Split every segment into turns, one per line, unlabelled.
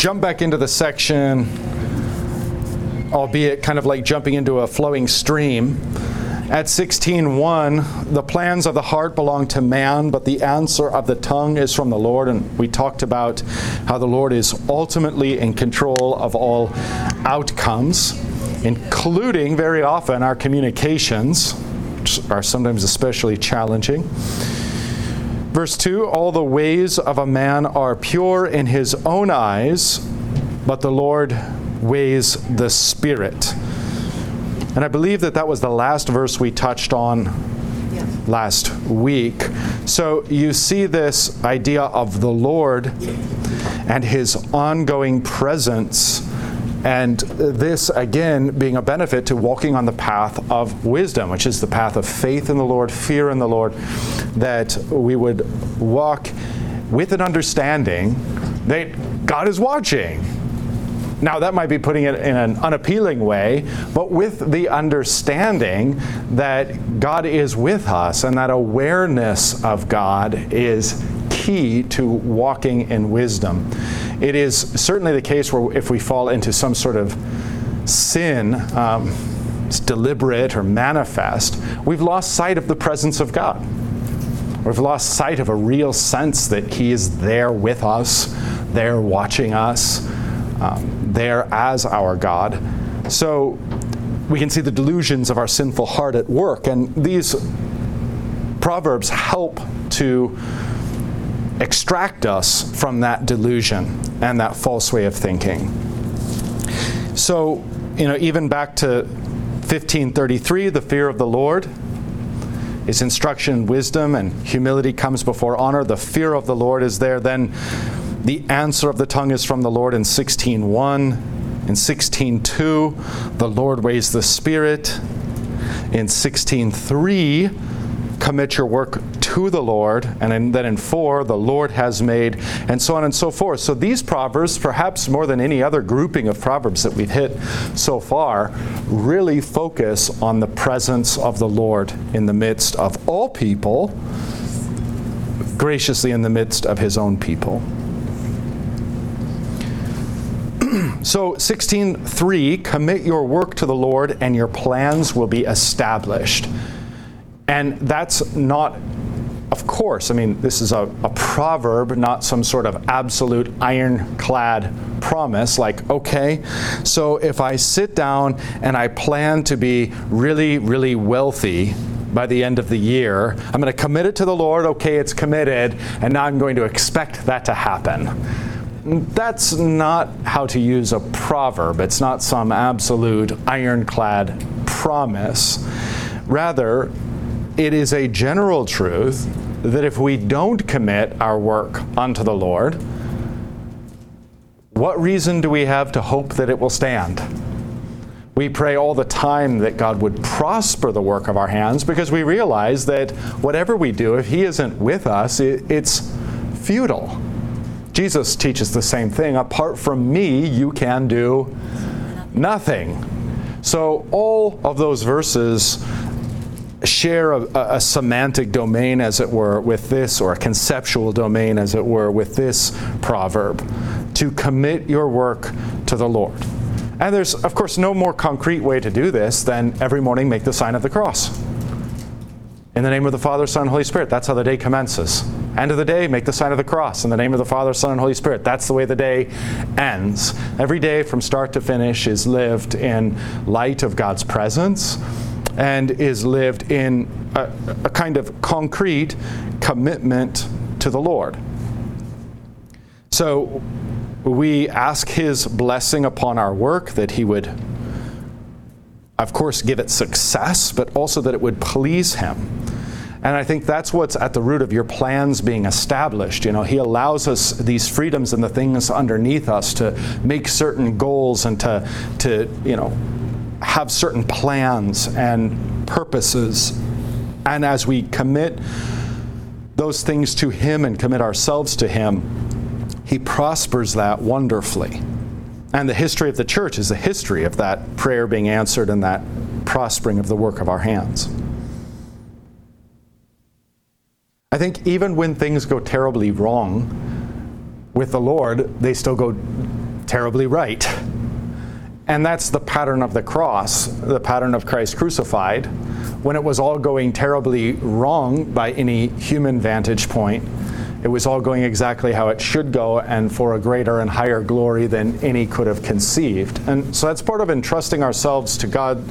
jump back into the section, albeit kind of like jumping into a flowing stream. At 16:1, the plans of the heart belong to man, but the answer of the tongue is from the Lord. And we talked about how the Lord is ultimately in control of all outcomes, including very often our communications, which are sometimes especially challenging. Verse 2 All the ways of a man are pure in his own eyes, but the Lord weighs the Spirit. And I believe that that was the last verse we touched on last week. So you see this idea of the Lord and his ongoing presence and this, again, being a benefit to walking on the path of wisdom, which is the path of faith in the Lord, fear in the Lord, that we would walk with an understanding that God is watching. Now, that might be putting it in an unappealing way, but with the understanding that God is with us and that awareness of God is key to walking in wisdom. It is certainly the case where if we fall into some sort of sin, um, it's deliberate or manifest, we've lost sight of the presence of God. We've lost sight of a real sense that He is there with us, there watching us, um, there as our God. So we can see the delusions of our sinful heart at work, and these proverbs help to extract us from that delusion and that false way of thinking. So, you know, even back to 1533, the fear of the Lord is instruction, wisdom, and humility comes before honor. The fear of the Lord is there. Then the answer of the tongue is from the Lord in 16.1. In 16.2, the Lord weighs the Spirit. In 16.3, commit your work to the Lord, and then in four, the Lord has made, and so on and so forth. So these proverbs, perhaps more than any other grouping of proverbs that we've hit so far, really focus on the presence of the Lord in the midst of all people, graciously in the midst of his own people. so 16:3 commit your work to the Lord and your plans will be established. And that's not, of course, I mean, this is a, a proverb, not some sort of absolute ironclad promise like, okay, so if I sit down and I plan to be really, really wealthy, by the end of the year. I'm going to commit it to the Lord. Okay, it's committed, and now I'm going to expect that to happen. That's not how to use a proverb. It's not some absolute ironclad promise. Rather, it is a general truth that if we don't commit our work unto the Lord, what reason do we have to hope that it will stand? We pray all the time that God would prosper the work of our hands because we realize that whatever we do, if He isn't with us, it's futile. Jesus teaches the same thing. Apart from me, you can do nothing. So, all of those verses share a, a, semantic domain, as it were, with this, or a conceptual domain, as it were, with this proverb to commit your work to the Lord. And there's, of course, no more concrete way to do this than every morning make the sign of the cross. In the name of the Father, Son, Holy Spirit. That's how the day commences. End of the day, make the sign of the cross. In the name of the Father, Son, and Holy Spirit. That's the way the day ends. Every day from start to finish is lived in light of God's presence and is lived in a, a kind of concrete commitment to the Lord. So we ask His blessing upon our work, that He would, of course, give it success, but also that it would please Him. And I think that's what's at the root of your plans being established. You know, He allows us these freedoms and the things underneath us to make certain goals and to, to you know, have certain plans and purposes. And as we commit those things to Him and commit ourselves to Him, He prospers that wonderfully. And the history of the church is the history of that prayer being answered and that prospering of the work of our hands. I think even when things go terribly wrong with the Lord, they still go terribly right. And that's the pattern of the cross, the pattern of Christ crucified. When it was all going terribly wrong by any human vantage point, it was all going exactly how it should go and for a greater and higher glory than any could have conceived. And so that's part of entrusting ourselves to God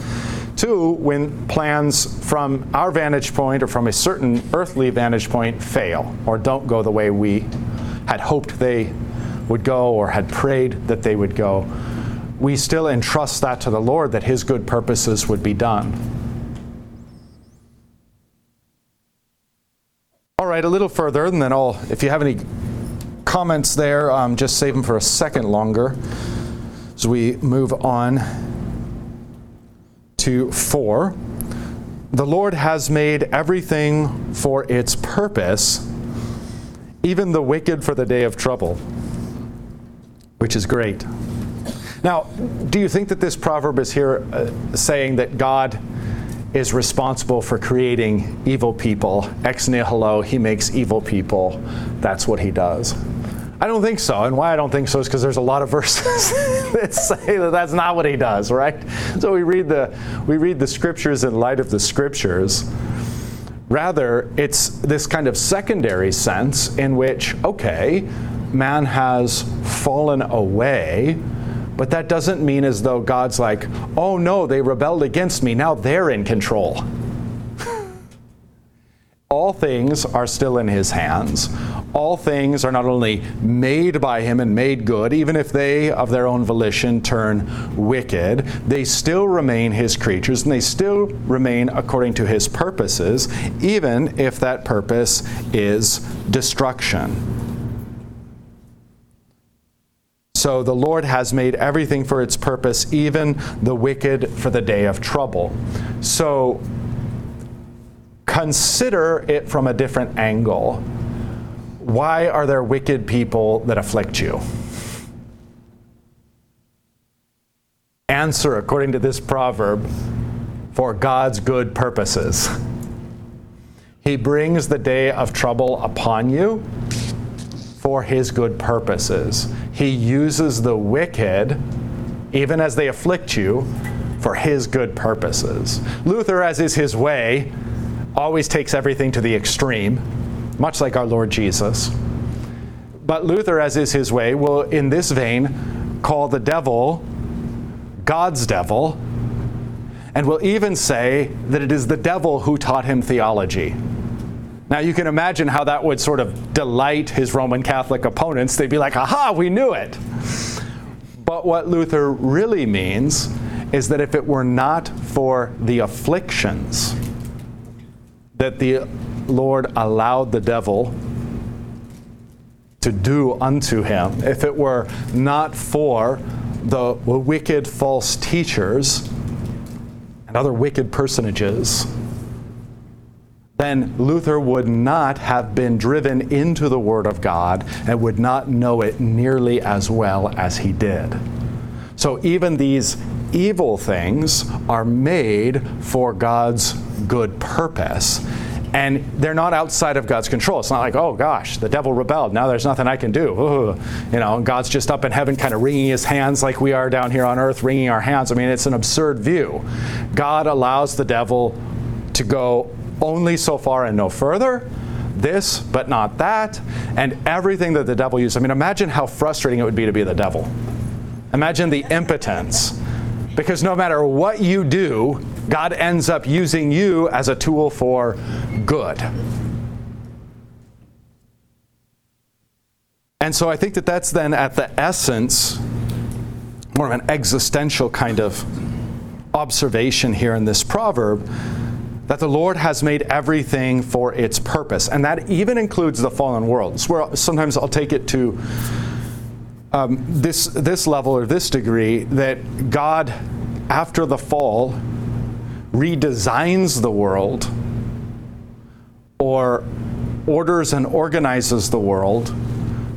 too when plans from our vantage point or from a certain earthly vantage point fail or don't go the way we had hoped they would go or had prayed that they would go we still entrust that to the Lord that His good purposes would be done. All right, a little further, and then I'll, if you have any comments there, um, just save them for a second longer as we move on to 4. The Lord has made everything for its purpose, even the wicked for the day of trouble, which is great. Now, do you think that this proverb is here uh, saying that God is responsible for creating evil people? Ex nihilo, he makes evil people. That's what he does. I don't think so. And why I don't think so is because there's a lot of verses that say that that's not what he does, right? So we read the we read the scriptures in light of the scriptures. Rather, it's this kind of secondary sense in which, okay, man has fallen away but that doesn't mean as though God's like, oh no, they rebelled against me, now they're in control. All things are still in his hands. All things are not only made by him and made good, even if they, of their own volition, turn wicked, they still remain his creatures and they still remain according to his purposes, even if that purpose is destruction. So the Lord has made everything for its purpose, even the wicked for the day of trouble. So consider it from a different angle. Why are there wicked people that afflict you? Answer according to this proverb for God's good purposes. He brings the day of trouble upon you for his good purposes. He uses the wicked, even as they afflict you, for his good purposes. Luther, as is his way, always takes everything to the extreme, much like our Lord Jesus. But Luther, as is his way, will, in this vein, call the devil God's devil, and will even say that it is the devil who taught him theology. Now, you can imagine how that would sort of delight his Roman Catholic opponents. They'd be like, aha, we knew it. But what Luther really means is that if it were not for the afflictions that the Lord allowed the devil to do unto him, if it were not for the wicked false teachers and other wicked personages then Luther would not have been driven into the Word of God and would not know it nearly as well as he did. So even these evil things are made for God's good purpose. And they're not outside of God's control. It's not like, oh gosh, the devil rebelled. Now there's nothing I can do. You know, God's just up in heaven kind of wringing his hands like we are down here on earth wringing our hands. I mean, it's an absurd view. God allows the devil to go only so far and no further, this but not that, and everything that the devil uses. I mean, imagine how frustrating it would be to be the devil. Imagine the impotence. Because no matter what you do, God ends up using you as a tool for good. And so I think that that's then at the essence, more of an existential kind of observation here in this proverb that the Lord has made everything for its purpose, and that even includes the fallen world. It's where sometimes I'll take it to um, this this level or this degree that God, after the fall, redesigns the world or orders and organizes the world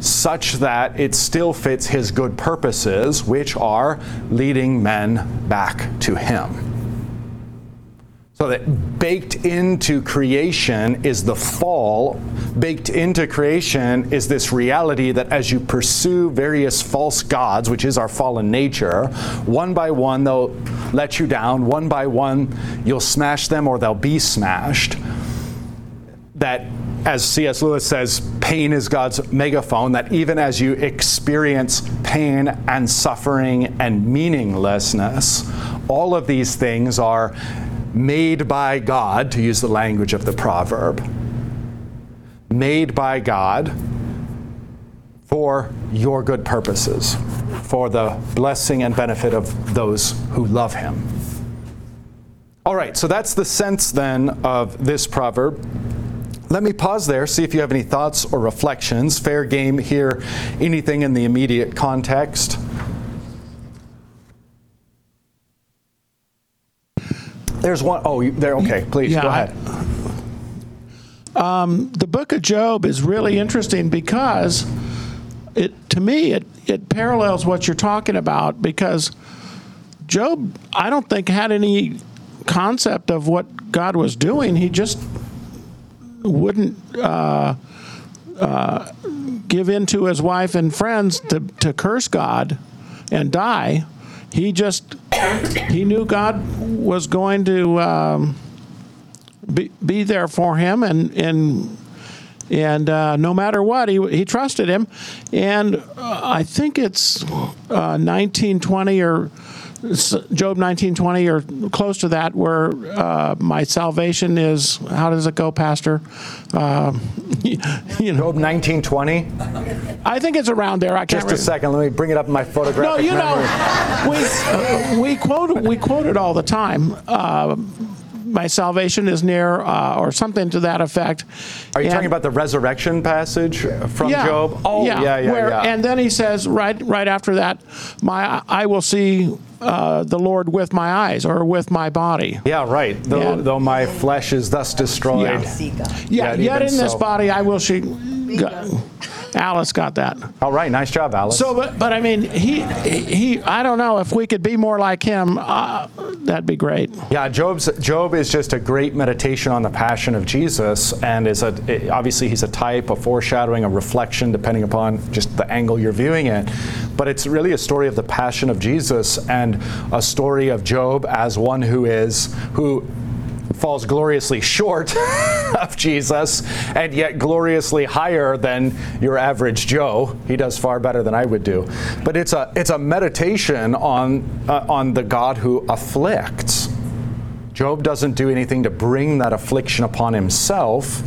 such that it still fits his good purposes, which are leading men back to him. So that baked into creation is the fall. Baked into creation is this reality that as you pursue various false gods, which is our fallen nature, one by one they'll let you down, one by one you'll smash them or they'll be smashed. That as C.S. Lewis says, pain is God's megaphone, that even as you experience pain and suffering and meaninglessness, all of these things are made by God, to use the language of the proverb, made by God for your good purposes, for the blessing and benefit of those who love Him. All right, so that's the sense then of this proverb. Let me pause there, see if you have any thoughts or reflections. Fair game here, anything in the immediate context. There's one. Oh, there. Okay, please
Yeah,
go
I-
ahead.
the book of Job is really interesting because it to me it it parallels what you're talking about because Job I don't think had any concept of what God was doing. He just wouldn't uh, uh, give in to his wife and friends to, to curse God and die. He just he knew God was going to um, be, be there for him and and and uh, no matter what he, he trusted him. And uh, I think it's uh, 1920 or Job 1920 or close to that where uh, my salvation is how does it go pastor uh, you know
Job 1920.
I think it's around there I can't
Just a
re-
second. Let me bring it up in my photographic
no, you
memory.
know, we uh, we quote we quote it all the time. Uh, my salvation is near, uh, or something to that effect.
Are you
And-
talking about the resurrection passage from
yeah,
Job? Oh, yeah, yeah, yeah.
where- And then he says right right after that, my I will see uh, the Lord with my eyes or with my body.
yeah, right. Though,
Yeah.
though my flesh is thus destroyed.
Yeah. Yeah,
Yeah,
yet in
even
this body I will see. Go- Alice got that.
All right, nice job, Alice.
So, but, but I mean, he, he, I don't know if we could be more like him. Uh, that'd be great.
Yeah, Job's Job is just a great meditation on the passion of Jesus, and is a obviously he's a type, a foreshadowing, a reflection, depending upon just the angle you're viewing it. But it's really a story of the passion of Jesus and a story of Job as one who is who falls gloriously short of Jesus and yet gloriously higher than your average Joe. He does far better than I would do. But it's a it's a meditation on uh, on the God who afflicts. Job doesn't do anything to bring that affliction upon himself.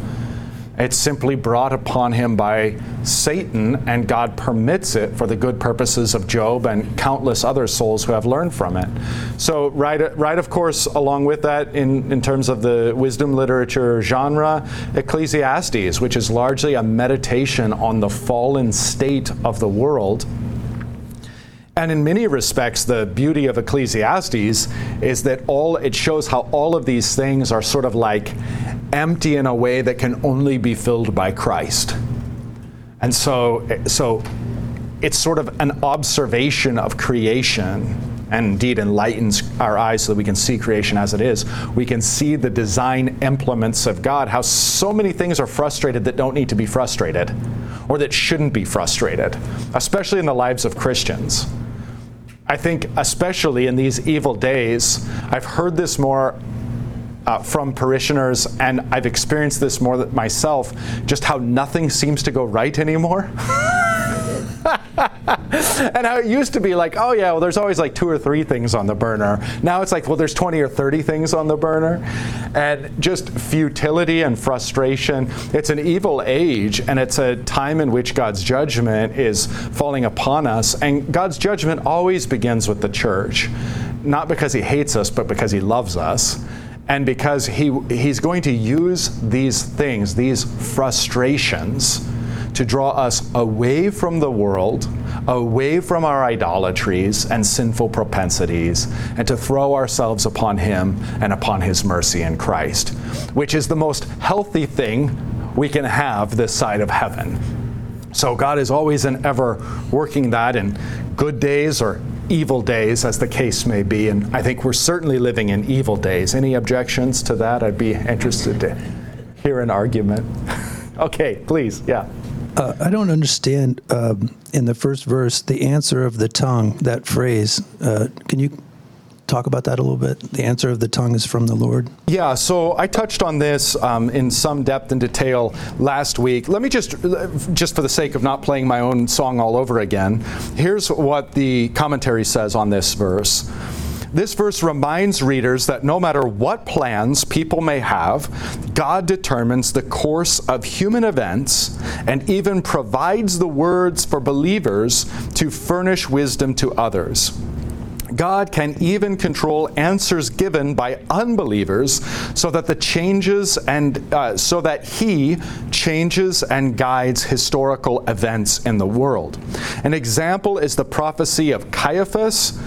It's simply brought upon him by Satan, and God permits it for the good purposes of Job and countless other souls who have learned from it. So, right, right of course, along with that, in, in terms of the wisdom literature genre, Ecclesiastes, which is largely a meditation on the fallen state of the world. And in many respects, the beauty of Ecclesiastes is that all it shows how all of these things are sort of like empty in a way that can only be filled by Christ. And so, so it's sort of an observation of creation and indeed enlightens our eyes so that we can see creation as it is. We can see the design implements of God, how so many things are frustrated that don't need to be frustrated or that shouldn't be frustrated, especially in the lives of Christians. I think, especially in these evil days, I've heard this more uh, from parishioners, and I've experienced this more myself just how nothing seems to go right anymore. and how it used to be like, oh yeah, well, there's always like two or three things on the burner. Now it's like, well, there's 20 or 30 things on the burner. And just futility and frustration. It's an evil age, and it's a time in which God's judgment is falling upon us. And God's judgment always begins with the church, not because He hates us, but because He loves us. And because he, he's going to use these things, these frustrations, to draw us away from the world, away from our idolatries and sinful propensities, and to throw ourselves upon Him and upon His mercy in Christ, which is the most healthy thing we can have this side of heaven. So God is always and ever working that in good days or evil days, as the case may be. And I think we're certainly living in evil days. Any objections to that? I'd be interested to hear an argument. okay, please, yeah.
Uh, I don't understand um, in the first verse the answer of the tongue, that phrase. Uh, can you talk about that a little bit? The answer of the tongue is from the Lord.
Yeah, so I touched on this um, in some depth and detail last week. Let me just, just for the sake of not playing my own song all over again, here's what the commentary says on this verse. This verse reminds readers that no matter what plans people may have, God determines the course of human events and even provides the words for believers to furnish wisdom to others. God can even control answers given by unbelievers so that the changes and uh, so that he changes and guides historical events in the world. An example is the prophecy of Caiaphas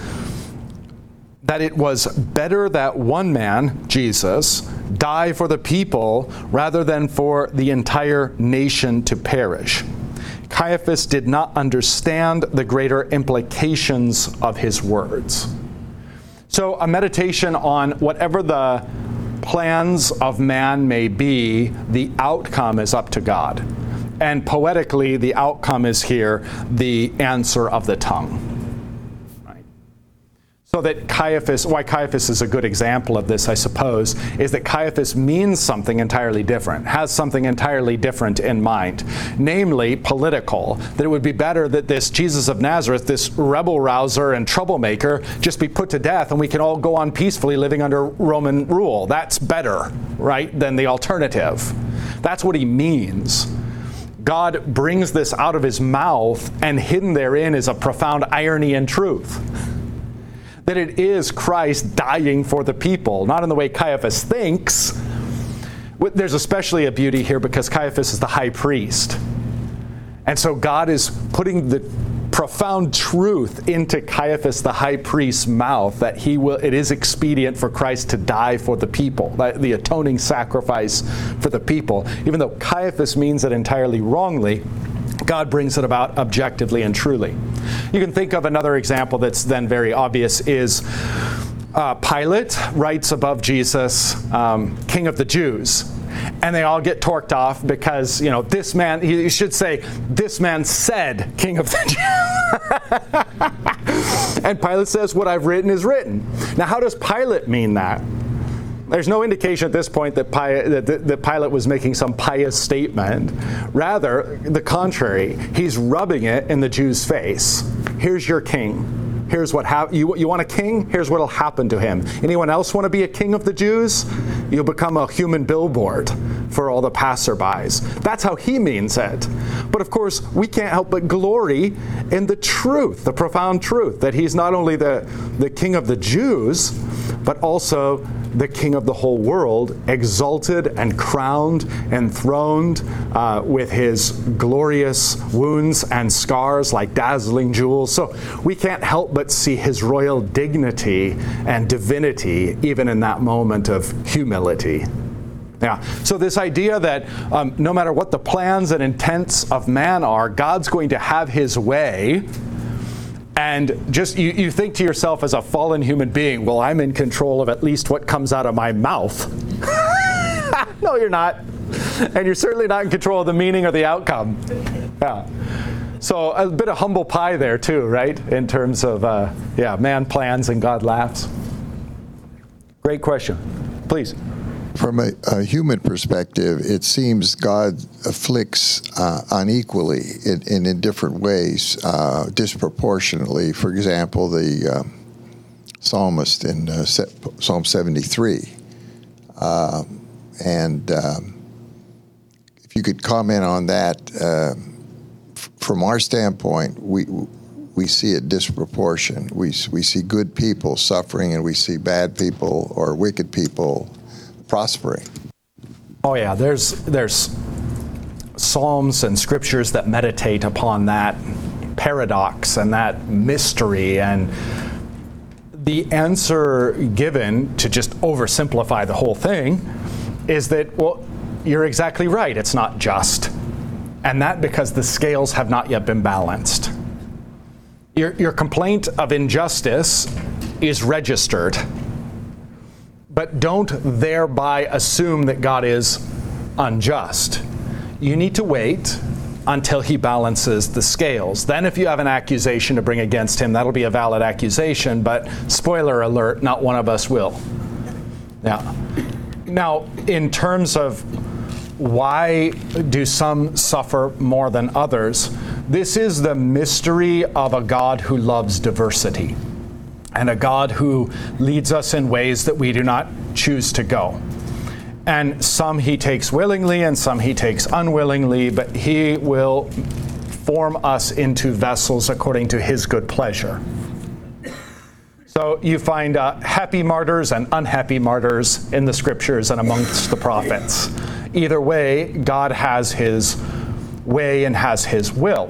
that it was better that one man, Jesus, die for the people rather than for the entire nation to perish. Caiaphas did not understand the greater implications of his words. So, a meditation on whatever the plans of man may be, the outcome is up to God. And poetically, the outcome is here the answer of the tongue. So that Caiaphas, why Caiaphas is a good example of this, I suppose, is that Caiaphas means something entirely different, has something entirely different in mind, namely political. That it would be better that this Jesus of Nazareth, this rebel rouser and troublemaker, just be put to death and we can all go on peacefully living under Roman rule. That's better, right, than the alternative. That's what he means. God brings this out of his mouth, and hidden therein is a profound irony and truth that it is Christ dying for the people, not in the way Caiaphas thinks. There's especially a beauty here because Caiaphas is the high priest. And so God is putting the profound truth into Caiaphas the high priest's mouth that he will it is expedient for Christ to die for the people, the atoning sacrifice for the people. Even though Caiaphas means it entirely wrongly, God brings it about objectively and truly. You can think of another example that's then very obvious is uh, Pilate writes above Jesus, um, King of the Jews. And they all get torqued off because, you know, this man, you should say, this man said, King of the Jews. and Pilate says, What I've written is written. Now, how does Pilate mean that? There's no indication at this point that, that, that Pilate was making some pious statement. Rather, the contrary, he's rubbing it in the Jews' face. Here's your king. Here's what you, you want a king? Here's what'll happen to him. Anyone else want to be a king of the Jews? You'll become a human billboard for all the passerbys. That's how he means it. But of course, we can't help but glory in the truth, the profound truth, that he's not only the, the king of the Jews, but also the King of the whole world, exalted and crowned and throned uh, with his glorious wounds and scars like dazzling jewels. So we can't help but see his royal dignity and divinity even in that moment of humility. Yeah. So this idea that um, no matter what the plans and intents of man are, God's going to have his way and just you, you think to yourself as a fallen human being, well, I'm in control of at least what comes out of my mouth. no, you're not. And you're certainly not in control of the meaning or the outcome. Yeah. So a bit of humble pie there too, right? In terms of uh, yeah, man plans and God laughs. Great question. Please.
From a, a, human perspective, it seems God afflicts uh, unequally in, in, in, different ways, uh, disproportionately. For example, the uh, psalmist in uh, Psalm 73. Um, and um, if you could comment on that, uh, f- from our standpoint, we we see it disproportion. We we see good people suffering, and we see bad people or wicked people prospering.
Oh yeah, there's there's psalms and scriptures that meditate upon that paradox and that mystery and the answer given to just oversimplify the whole thing is that well you're exactly right it's not just. And that because the scales have not yet been balanced. Your, your complaint of injustice is registered but don't thereby assume that God is unjust. You need to wait until he balances the scales. Then, if you have an accusation to bring against him, that'll be a valid accusation, but spoiler alert, not one of us will. Now, now in terms of why do some suffer more than others, this is the mystery of a God who loves diversity and a God who leads us in ways that we do not choose to go. And some he takes willingly and some he takes unwillingly, but he will form us into vessels according to his good pleasure. So you find uh, happy martyrs and unhappy martyrs in the scriptures and amongst the prophets. Either way, God has his way and has his will.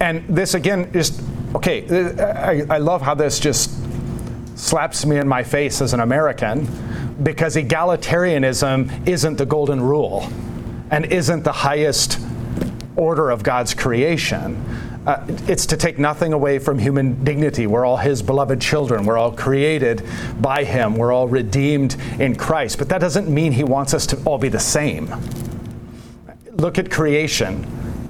And this again is okay, I, I love how this just slaps me in my face as an American because egalitarianism isn't the golden rule and isn't the highest order of God's creation. Uh, it's to take nothing away from human dignity. We're all His beloved children. We're all created by Him. We're all redeemed in Christ. But that doesn't mean He wants us to all be the same. Look at creation.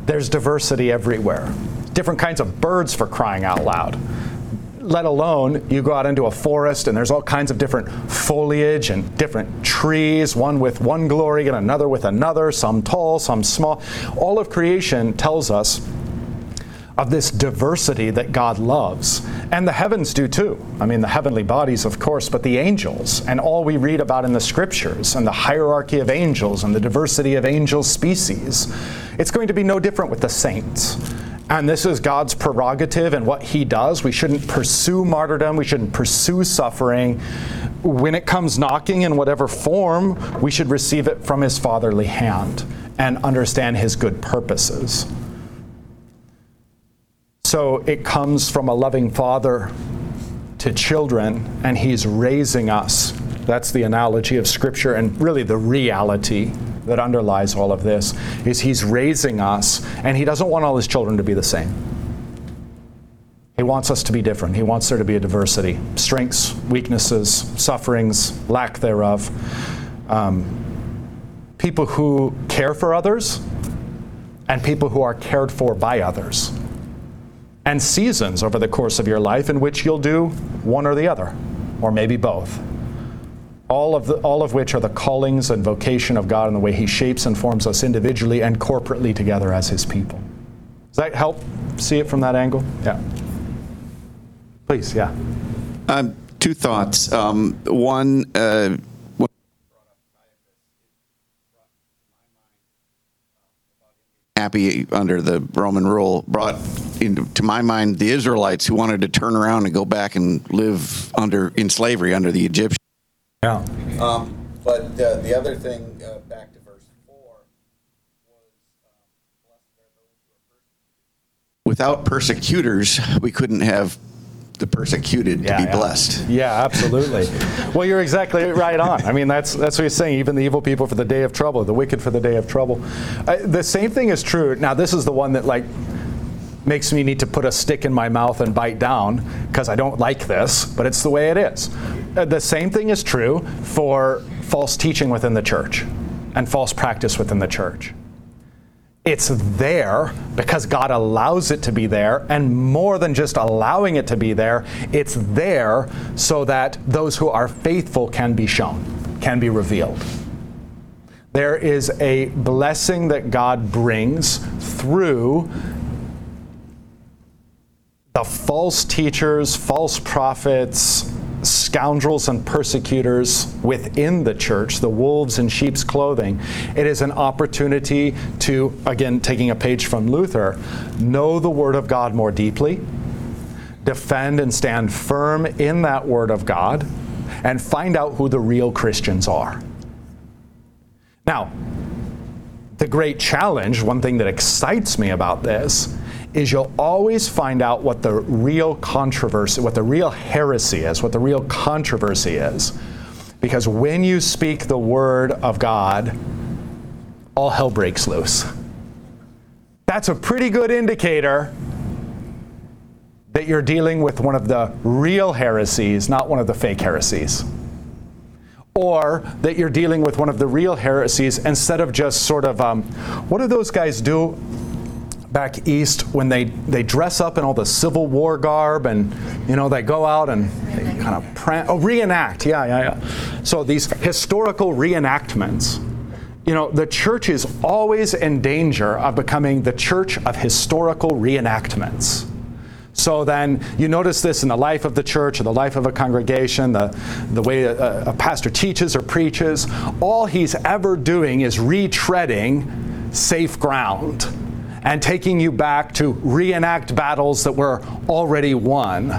There's diversity everywhere. Different kinds of birds for crying out loud let alone you go out into a forest and there's all kinds of different foliage and different trees, one with one glory and another with another, some tall, some small. All of creation tells us of this diversity that God loves. And the heavens do too. I mean, the heavenly bodies, of course, but the angels and all we read about in the scriptures and the hierarchy of angels and the diversity of angel species. It's going to be no different with the saints. And this is God's prerogative and what He does. We shouldn't pursue martyrdom, we shouldn't pursue suffering. When it comes knocking in whatever form, we should receive it from His fatherly hand and understand His good purposes. So it comes from a loving father to children, and He's raising us. That's the analogy of Scripture and really the reality that underlies all of this is he's raising us and he doesn't want all his children to be the same. He wants us to be different. He wants there to be a diversity strengths, weaknesses, sufferings, lack thereof. Um, people who care for others and people who are cared for by others. And seasons over the course of your life in which you'll do one or the other, or maybe both all of, the, all of which are the callings and vocation of God and the way He shapes and forms us individually and corporately together as His people. Does that help see it from that angle? Yeah. Please, yeah.
Um, two thoughts. Um, one, uh, happy under the Roman rule brought into to my mind the Israelites who wanted to turn around and go back and live under in slavery under the Egyptians.
Yeah.
Um, but uh, the other thing, uh, back to verse 4, was um, without persecutors, we couldn't have the persecuted
yeah,
to be
yeah.
blessed.
Yeah, absolutely. well, you're exactly right on. I mean, that's that's what he's saying. Even the evil people for the day of trouble, the wicked for the day of trouble. Uh, the same thing is true. Now, this is the one that like makes me need to put a stick in my mouth and bite down because I don't like this, but it's the way it is. Uh, the same thing is true for false teaching within the church and false practice within the church. It's there because God allows it to be there, and more than just allowing it to be there, it's there so that those who are faithful can be shown, can be revealed. There is a blessing that God brings through the false teachers, false prophets, scoundrels and persecutors within the church, the wolves in sheep's clothing. It is an opportunity to, again, taking a page from Luther, know the Word of God more deeply, defend and stand firm in that Word of God, and find out who the real Christians are. Now, the great challenge, one thing that excites me about this, is you'll always find out what the real controversy, what the real heresy is, what the real controversy is. Because when you speak the word of God, all hell breaks loose. That's a pretty good indicator that you're dealing with one of the real heresies, not one of the fake heresies. Or that you're dealing with one of the real heresies instead of just sort of, um, what do those guys do back east when they, they dress up in all the Civil War garb and, you know, they go out and they kind of pran- oh, reenact. Yeah, yeah, yeah. So these historical reenactments. You know, the church is always in danger of becoming the church of historical reenactments. So then you notice this in the life of the church or the life of a congregation, the, the way a, a pastor teaches or preaches. All he's ever doing is retreading safe ground and taking you back to reenact battles that were already won.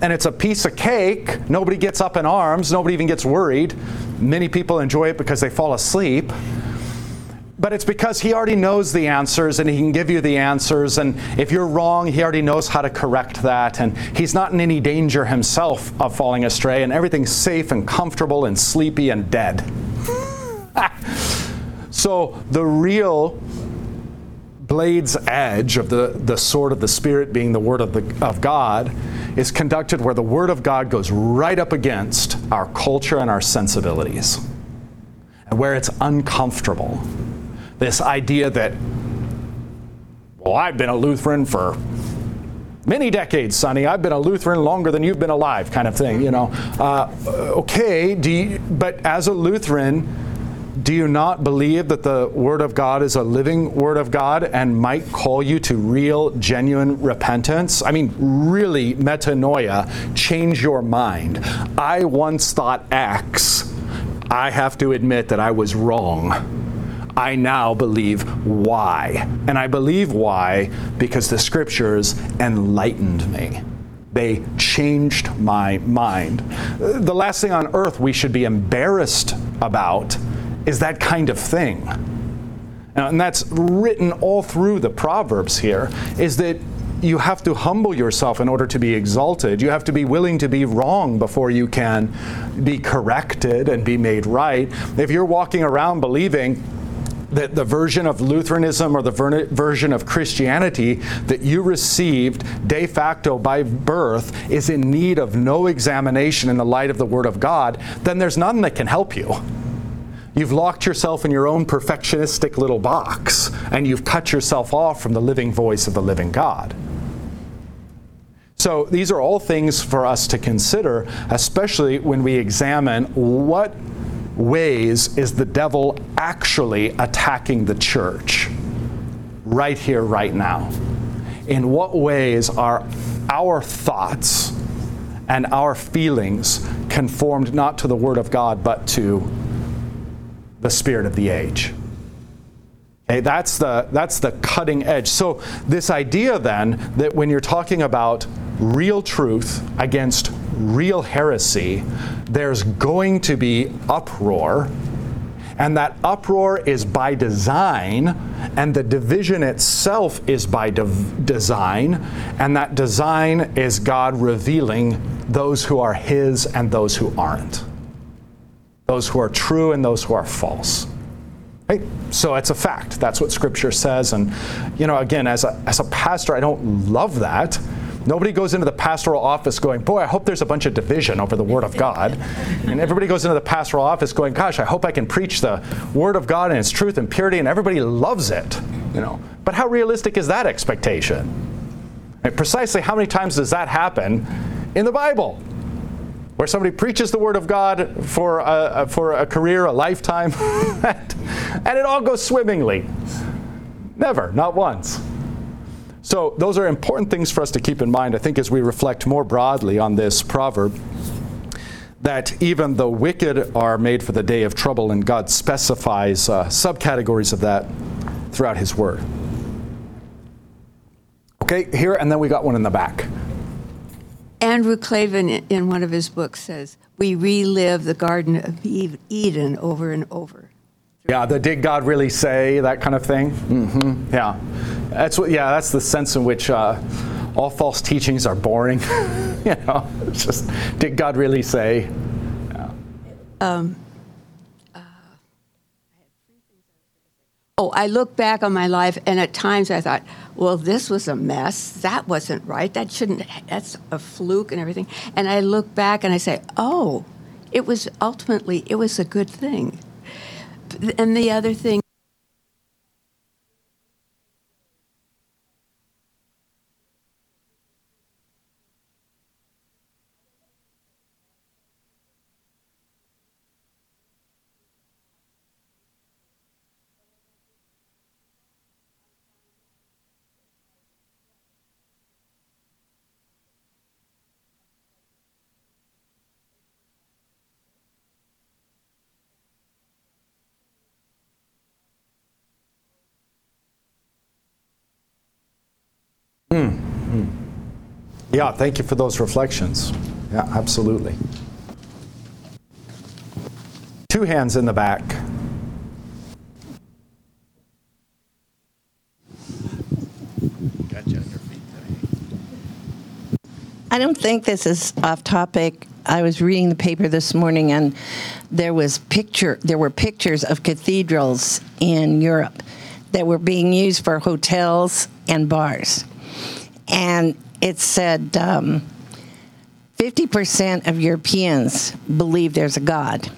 And it's a piece of cake. Nobody gets up in arms, nobody even gets worried. Many people enjoy it because they fall asleep. But it's because he already knows the answers and he can give you the answers. And if you're wrong, he already knows how to correct that. And he's not in any danger himself of falling astray. And everything's safe and comfortable and sleepy and dead. so the real blade's edge of the, the sword of the Spirit being the Word of, the, of God is conducted where the Word of God goes right up against our culture and our sensibilities, and where it's uncomfortable. This idea that, well, I've been a Lutheran for many decades, Sonny. I've been a Lutheran longer than you've been alive, kind of thing, you know. Uh, okay, you, but as a Lutheran, do you not believe that the Word of God is a living Word of God and might call you to real, genuine repentance? I mean, really, metanoia, change your mind. I once thought X. I have to admit that I was wrong. I now believe Y. And I believe Y because the scriptures enlightened me. They changed my mind. The last thing on earth we should be embarrassed about is that kind of thing. And that's written all through the Proverbs here, is that you have to humble yourself in order to be exalted. You have to be willing to be wrong before you can be corrected and be made right. If you're walking around believing that the version of Lutheranism or the ver- version of Christianity that you received de facto by birth is in need of no examination in the light of the Word of God, then there's none that can help you. You've locked yourself in your own perfectionistic little box, and you've cut yourself off from the living voice of the living God. So, these are all things for us to consider, especially when we examine what ways is the devil actually attacking the church right here, right now. In what ways are our thoughts and our feelings conformed not to the Word of God, but to the spirit of the age. Okay, that's the that's the cutting edge. So this idea then that when you're talking about real truth against real heresy, there's going to be uproar, and that uproar is by design, and the division itself is by de- design, and that design is God revealing those who are His and those who aren't those who are true and those who are false. Right? So it's a fact. That's what Scripture says. And, you know, again, as a, as a pastor, I don't love that. Nobody goes into the pastoral office going, Boy, I hope there's a bunch of division over the Word of God. and everybody goes into the pastoral office going, Gosh, I hope I can preach the Word of God and its truth and purity, and everybody loves it. You know. But how realistic is that expectation? And precisely how many times does that happen in the Bible? Where somebody preaches the Word of God for a, for a career, a lifetime, and it all goes swimmingly. Never, not once. So, those are important things for us to keep in mind, I think, as we reflect more broadly on this proverb that even the wicked are made for the day of trouble, and God specifies uh, subcategories of that throughout His Word. Okay, here, and then we got one in the back.
Andrew Klavan, in one of his books, says, We relive the Garden of Eden over and over
Yeah, the did God really say that kind of thing? hmm Yeah, that's what. Yeah, that's the sense in which uh, all false teachings are boring. you know, it's just did God really say?
Oh, I look back on my life, and at times I thought, well, this was a mess. That wasn't right. That shouldn't, that's a fluke and everything. And I look back and I say, oh, it was ultimately, it was a good thing. And the other thing, Mm.
Yeah, thank you for those reflections. Yeah, absolutely. Two hands in the back.
I don't think this is off topic. I was reading the paper this morning and there was picture there were pictures of cathedrals in Europe that were being used for hotels and bars. And it said um, 50% of Europeans believe there's a God.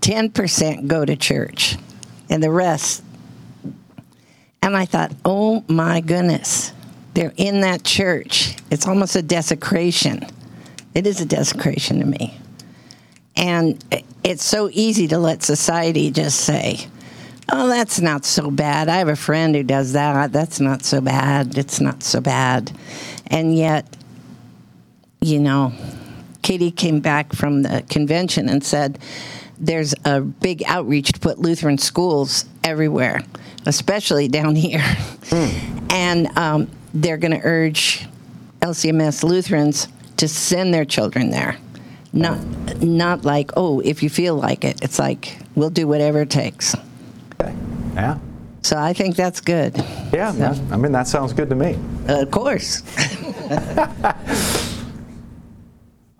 10% go to church. And the rest and I thought, oh my goodness, they're in that church. It's almost a desecration. It is a desecration to me. And it's so easy to let society just say, oh, that's not so bad. I have a friend who does that. That's not so bad. It's not so bad. And yet, you know, Katie came back from the convention and said, there's a big outreach to put Lutheran schools everywhere, especially down here. And um, they're going to urge LCMS Lutherans to send their children there. Not, not like, oh, if you feel like it. It's like, we'll do whatever it takes.
Yeah.
So I think that's good.
Yeah, that- I mean, that sounds good to me.
Of course.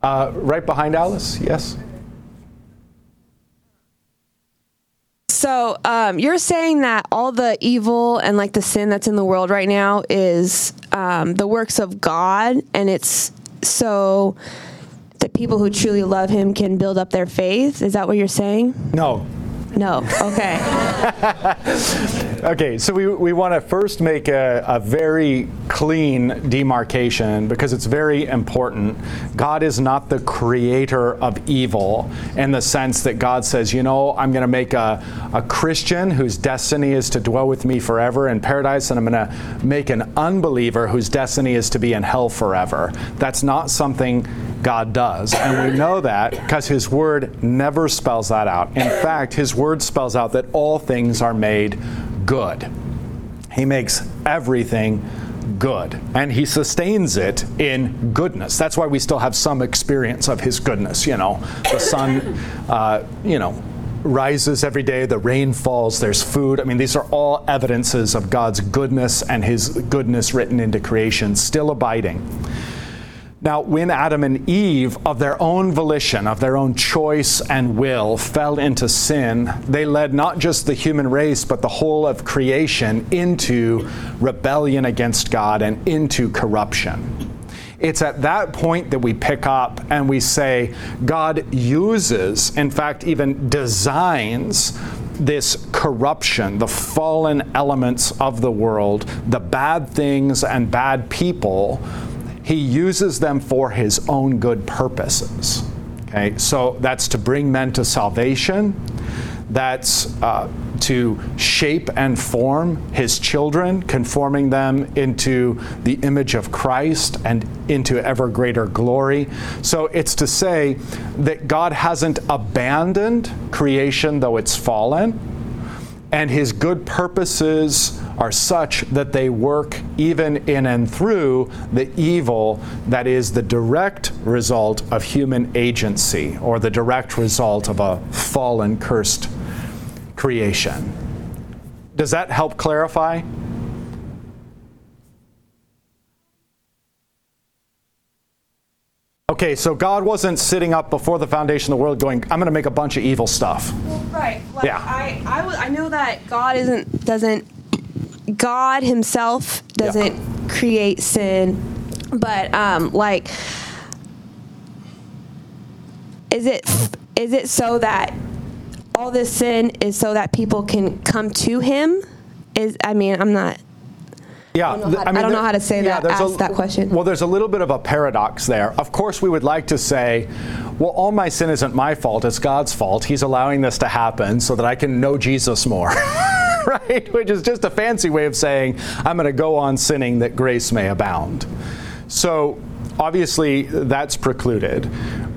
Uh, right behind Alice, yes?
So um, you're saying that all the evil and like the sin that's in the world right now is um, the works of God, and it's so that people who truly love Him can build up their faith. Is that what you're saying?
No.
No. Okay.
Okay, so we, we want to first make a, a very clean demarcation because it's very important. God is not the creator of evil in the sense that God says, you know, I'm going to make a, a Christian whose destiny is to dwell with me forever in paradise, and I'm going to make an unbeliever whose destiny is to be in hell forever. That's not something God does. And we know that because His Word never spells that out. In fact, His Word spells out that all things are made good. He makes everything good and he sustains it in goodness. That's why we still have some experience of his goodness. You know, the sun, uh, you know, rises every day, the rain falls, there's food. I mean, these are all evidences of God's goodness and his goodness written into creation, still abiding. Now, when Adam and Eve, of their own volition, of their own choice and will, fell into sin, they led not just the human race, but the whole of creation into rebellion against God and into corruption. It's at that point that we pick up and we say, God uses, in fact, even designs this corruption, the fallen elements of the world, the bad things and bad people he uses them for his own good purposes. Okay, so that's to bring men to salvation. That's uh, to shape and form his children, conforming them into the image of Christ and into ever greater glory. So it's to say that God hasn't abandoned creation, though it's fallen, and his good purposes are such that they work even in and through the evil that is the direct result of human agency or the direct result of a fallen, cursed creation. Does that help clarify? Okay, so God wasn't sitting up before the foundation of the world going, I'm going to make a bunch of evil stuff.
Well, right. Like,
Yeah.
I, I, w- I know that God isn't doesn't God Himself doesn't create sin, but um, like, is it is it so that all this sin is so that people can come to Him? Is I mean I'm not.
Yeah,
don't know how- I don't know how to say that-
there's
ask that question.
Well, there's a little bit of a paradox there. Of course, we would like to say, well, all my sin isn't my fault, it's God's fault. He's allowing this to happen so that I can know Jesus more. right? Which is just a fancy way of saying, I'm going to go on sinning that grace may abound. So, obviously, that's precluded.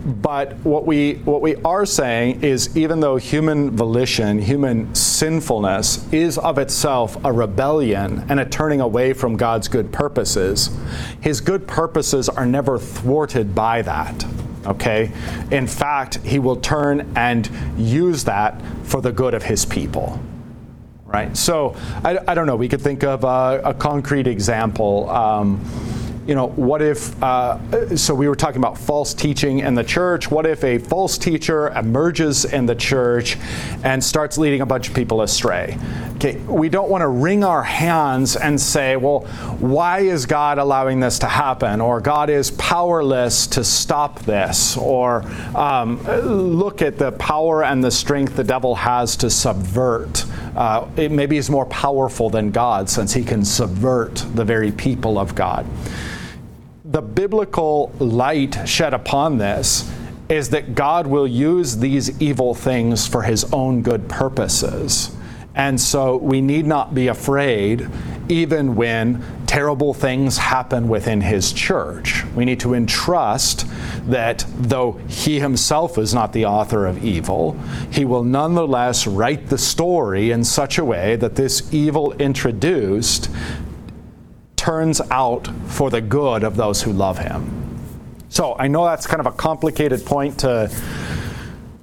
But what we what we are saying is even though human volition, human sinfulness is of itself a rebellion and a turning away from God's good purposes, his good purposes are never thwarted by that. Okay? In fact, he will turn and use that for the good of his people right? So I, I don't know. We could think of a, a concrete example. Um, you know, what if, uh, so we were talking about false teaching in the church. What if a false teacher emerges in the church and starts leading a bunch of people astray? Okay, we don't want to wring our hands and say, well, why is God allowing this to happen? Or God is powerless to stop this? Or um, look at the power and the strength the devil has to subvert. Uh, it maybe is more powerful than God since he can subvert the very people of God the biblical light shed upon this is that God will use these evil things for his own good purposes. And so we need not be afraid even when terrible things happen within his church. We need to entrust that though he himself is not the author of evil, he will nonetheless write the story in such a way that this evil introduced turns out for the good of those who love him. So I know that's kind of a complicated point to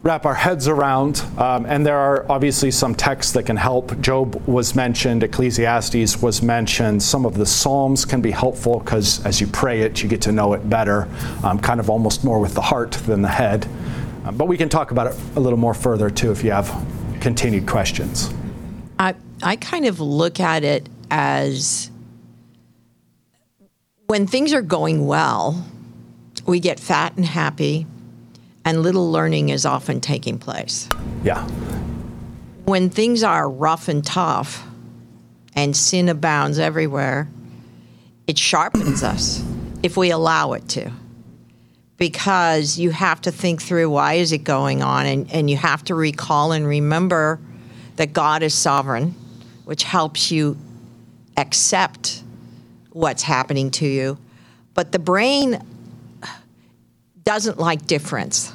wrap our heads around, um, and there are obviously some texts that can help. Job was mentioned, Ecclesiastes was mentioned. Some of the Psalms can be helpful because as you pray it, you get to know it better, um, kind of almost more with the heart than the head. Um, but we can talk about it a little more further too if you have continued questions.
I I kind of look at it as when things are going well, we get fat and happy, and little learning is often taking place.
Yeah.
When things are rough and tough, and sin abounds everywhere, it sharpens us if we allow it to. Because you have to think through why is it going on, and, and you have to recall and remember that God is sovereign, which helps you accept what's happening to you. But the brain doesn't like difference.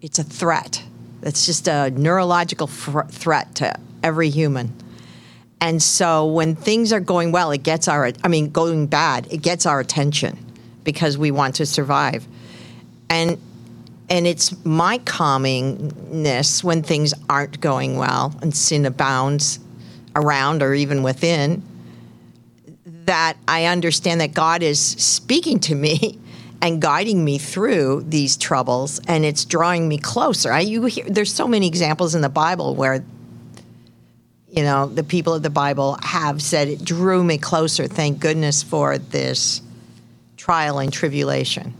It's a threat. It's just a neurological threat to every human. And so when things are going well, it gets our, I mean, going bad, it gets our attention because we want to survive. And and it's my calmingness when things aren't going well and sin abounds around or even within that I understand that God is speaking to me and guiding me through these troubles, and it's drawing me closer. I, you hear, there's so many examples in the Bible where, you know, the people of the Bible have said it drew me closer. Thank goodness for this trial and tribulation,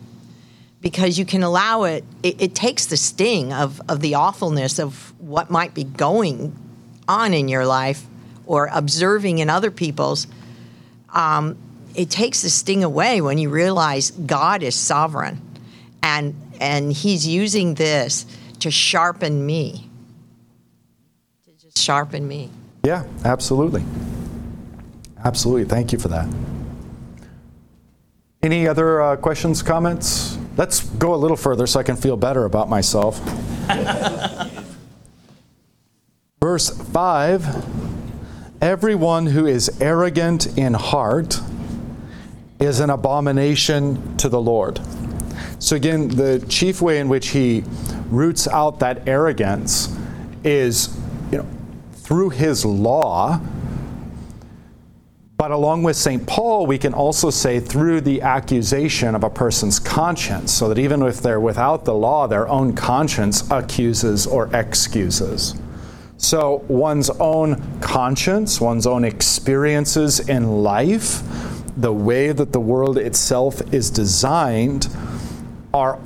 because you can allow it. It, it takes the sting of of the awfulness of what might be going on in your life or observing in other people's um, it takes the sting away when you realize God is sovereign, and and He's using this to sharpen me, to just sharpen me.
Yeah, absolutely. Absolutely. Thank you for that. Any other uh, questions, comments? Let's go a little further so I can feel better about myself. Verse 5 Everyone who is arrogant in heart is an abomination to the Lord. So, again, the chief way in which he roots out that arrogance is, you know, through his law. But along with St. Paul, we can also say through the accusation of a person's conscience, so that even if they're without the law, their own conscience accuses or excuses. So one's own conscience, one's own experiences in life, the way that the world itself is designed, are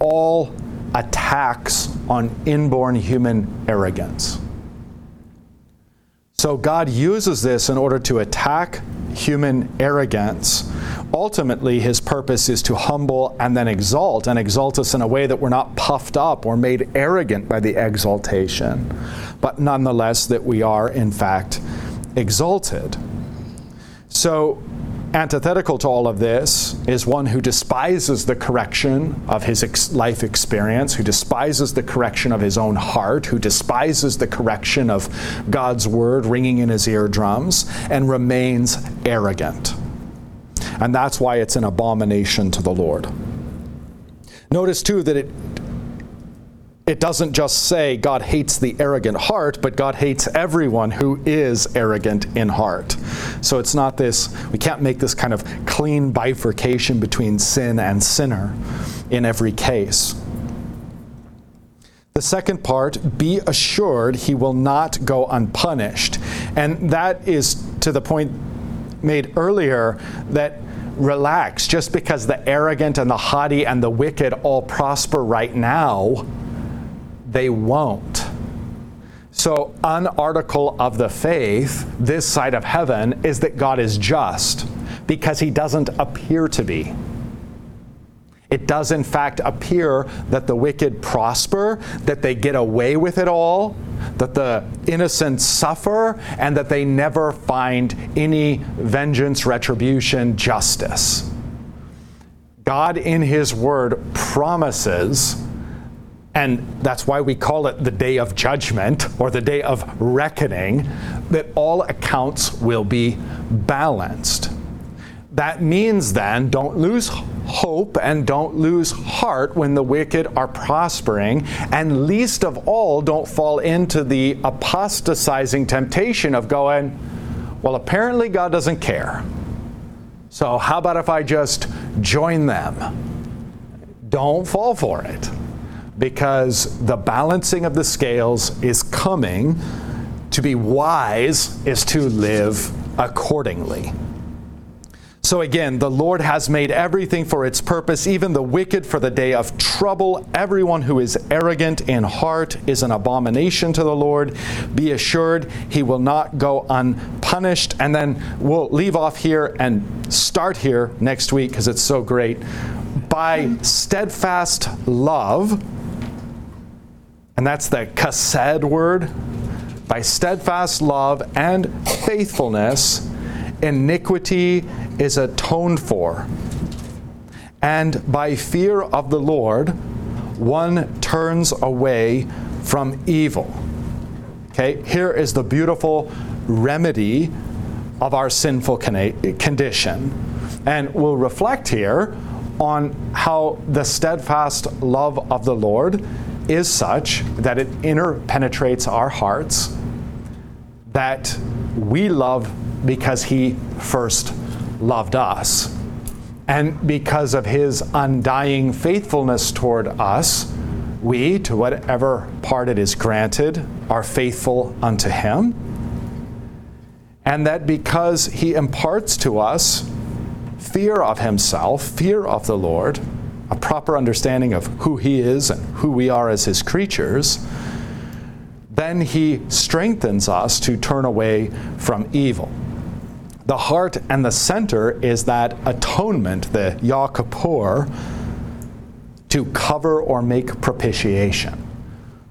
all attacks on inborn human arrogance. So God uses this in order to attack human arrogance. Ultimately, his purpose is to humble and then exalt, and exalt us in a way that we're not puffed up or made arrogant by the exaltation, but nonetheless that we are, in fact, exalted. So, antithetical to all of this is one who despises the correction of his ex- life experience, who despises the correction of his own heart, who despises the correction of God's word ringing in his eardrums, and remains arrogant. And that's why it's an abomination to the Lord. Notice too that it it doesn't just say God hates the arrogant heart, but God hates everyone who is arrogant in heart. So it's not this, we can't make this kind of clean bifurcation between sin and sinner in every case. The second part, be assured he will not go unpunished. And that is to the point made earlier that relax, just because the arrogant and the haughty and the wicked all prosper right now, they won't. So, an article of the faith this side of heaven is that God is just because he doesn't appear to be. It does, in fact, appear that the wicked prosper, that they get away with it all, that the innocent suffer, and that they never find any vengeance, retribution, justice. God, in His Word, promises and that's why we call it the day of judgment or the day of reckoning, that all accounts will be balanced. That means then don't lose hope and don't lose heart when the wicked are prospering, and least of all, don't fall into the apostatizing temptation of going, well, apparently God doesn't care. So, how about if I just join them? Don't fall for it because the balancing of the scales is coming. To be wise is to live accordingly. So again, the Lord has made everything for its purpose, even the wicked for the day of trouble. Everyone who is arrogant in heart is an abomination to the Lord. Be assured he will not go unpunished. And then we'll leave off here and start here next week because it's so great. By steadfast love, and that's the chesed word, by steadfast love and faithfulness, iniquity is atoned for. And by fear of the Lord, one turns away from evil. Okay, here is the beautiful remedy of our sinful condition. And we'll reflect here on how the steadfast love of the Lord is such that it interpenetrates our hearts, that we love because He first loved us. And because of His undying faithfulness toward us, we, to whatever part it is granted, are faithful unto Him. And that because He imparts to us fear of Himself, fear of the Lord, a proper understanding of who He is and who we are as His creatures, then He strengthens us to turn away from evil. The heart and the center is that atonement, the Yom Kippur, to cover or make propitiation.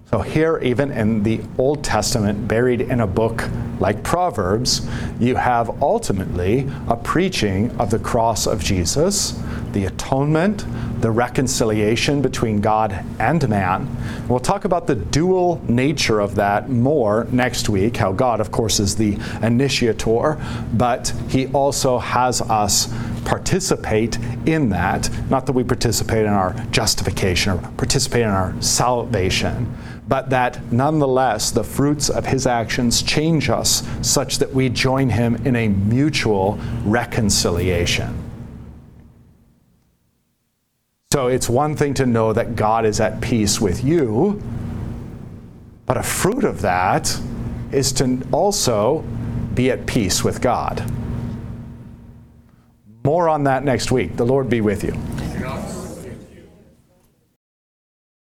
So, here, even in the Old Testament, buried in a book like Proverbs, you have ultimately a preaching of the cross of Jesus, the atonement, the reconciliation between God and man. We'll talk about the dual nature of that more next week, how God, of course, is the initiator, but He also has us participate in that. Not that we participate in our justification or participate in our salvation, but that nonetheless the fruits of His actions change us such that we join Him in a mutual reconciliation. So it's one thing to know that God is at peace with you, but a fruit of that is to also be at peace with God. More on that next week. The Lord be with you.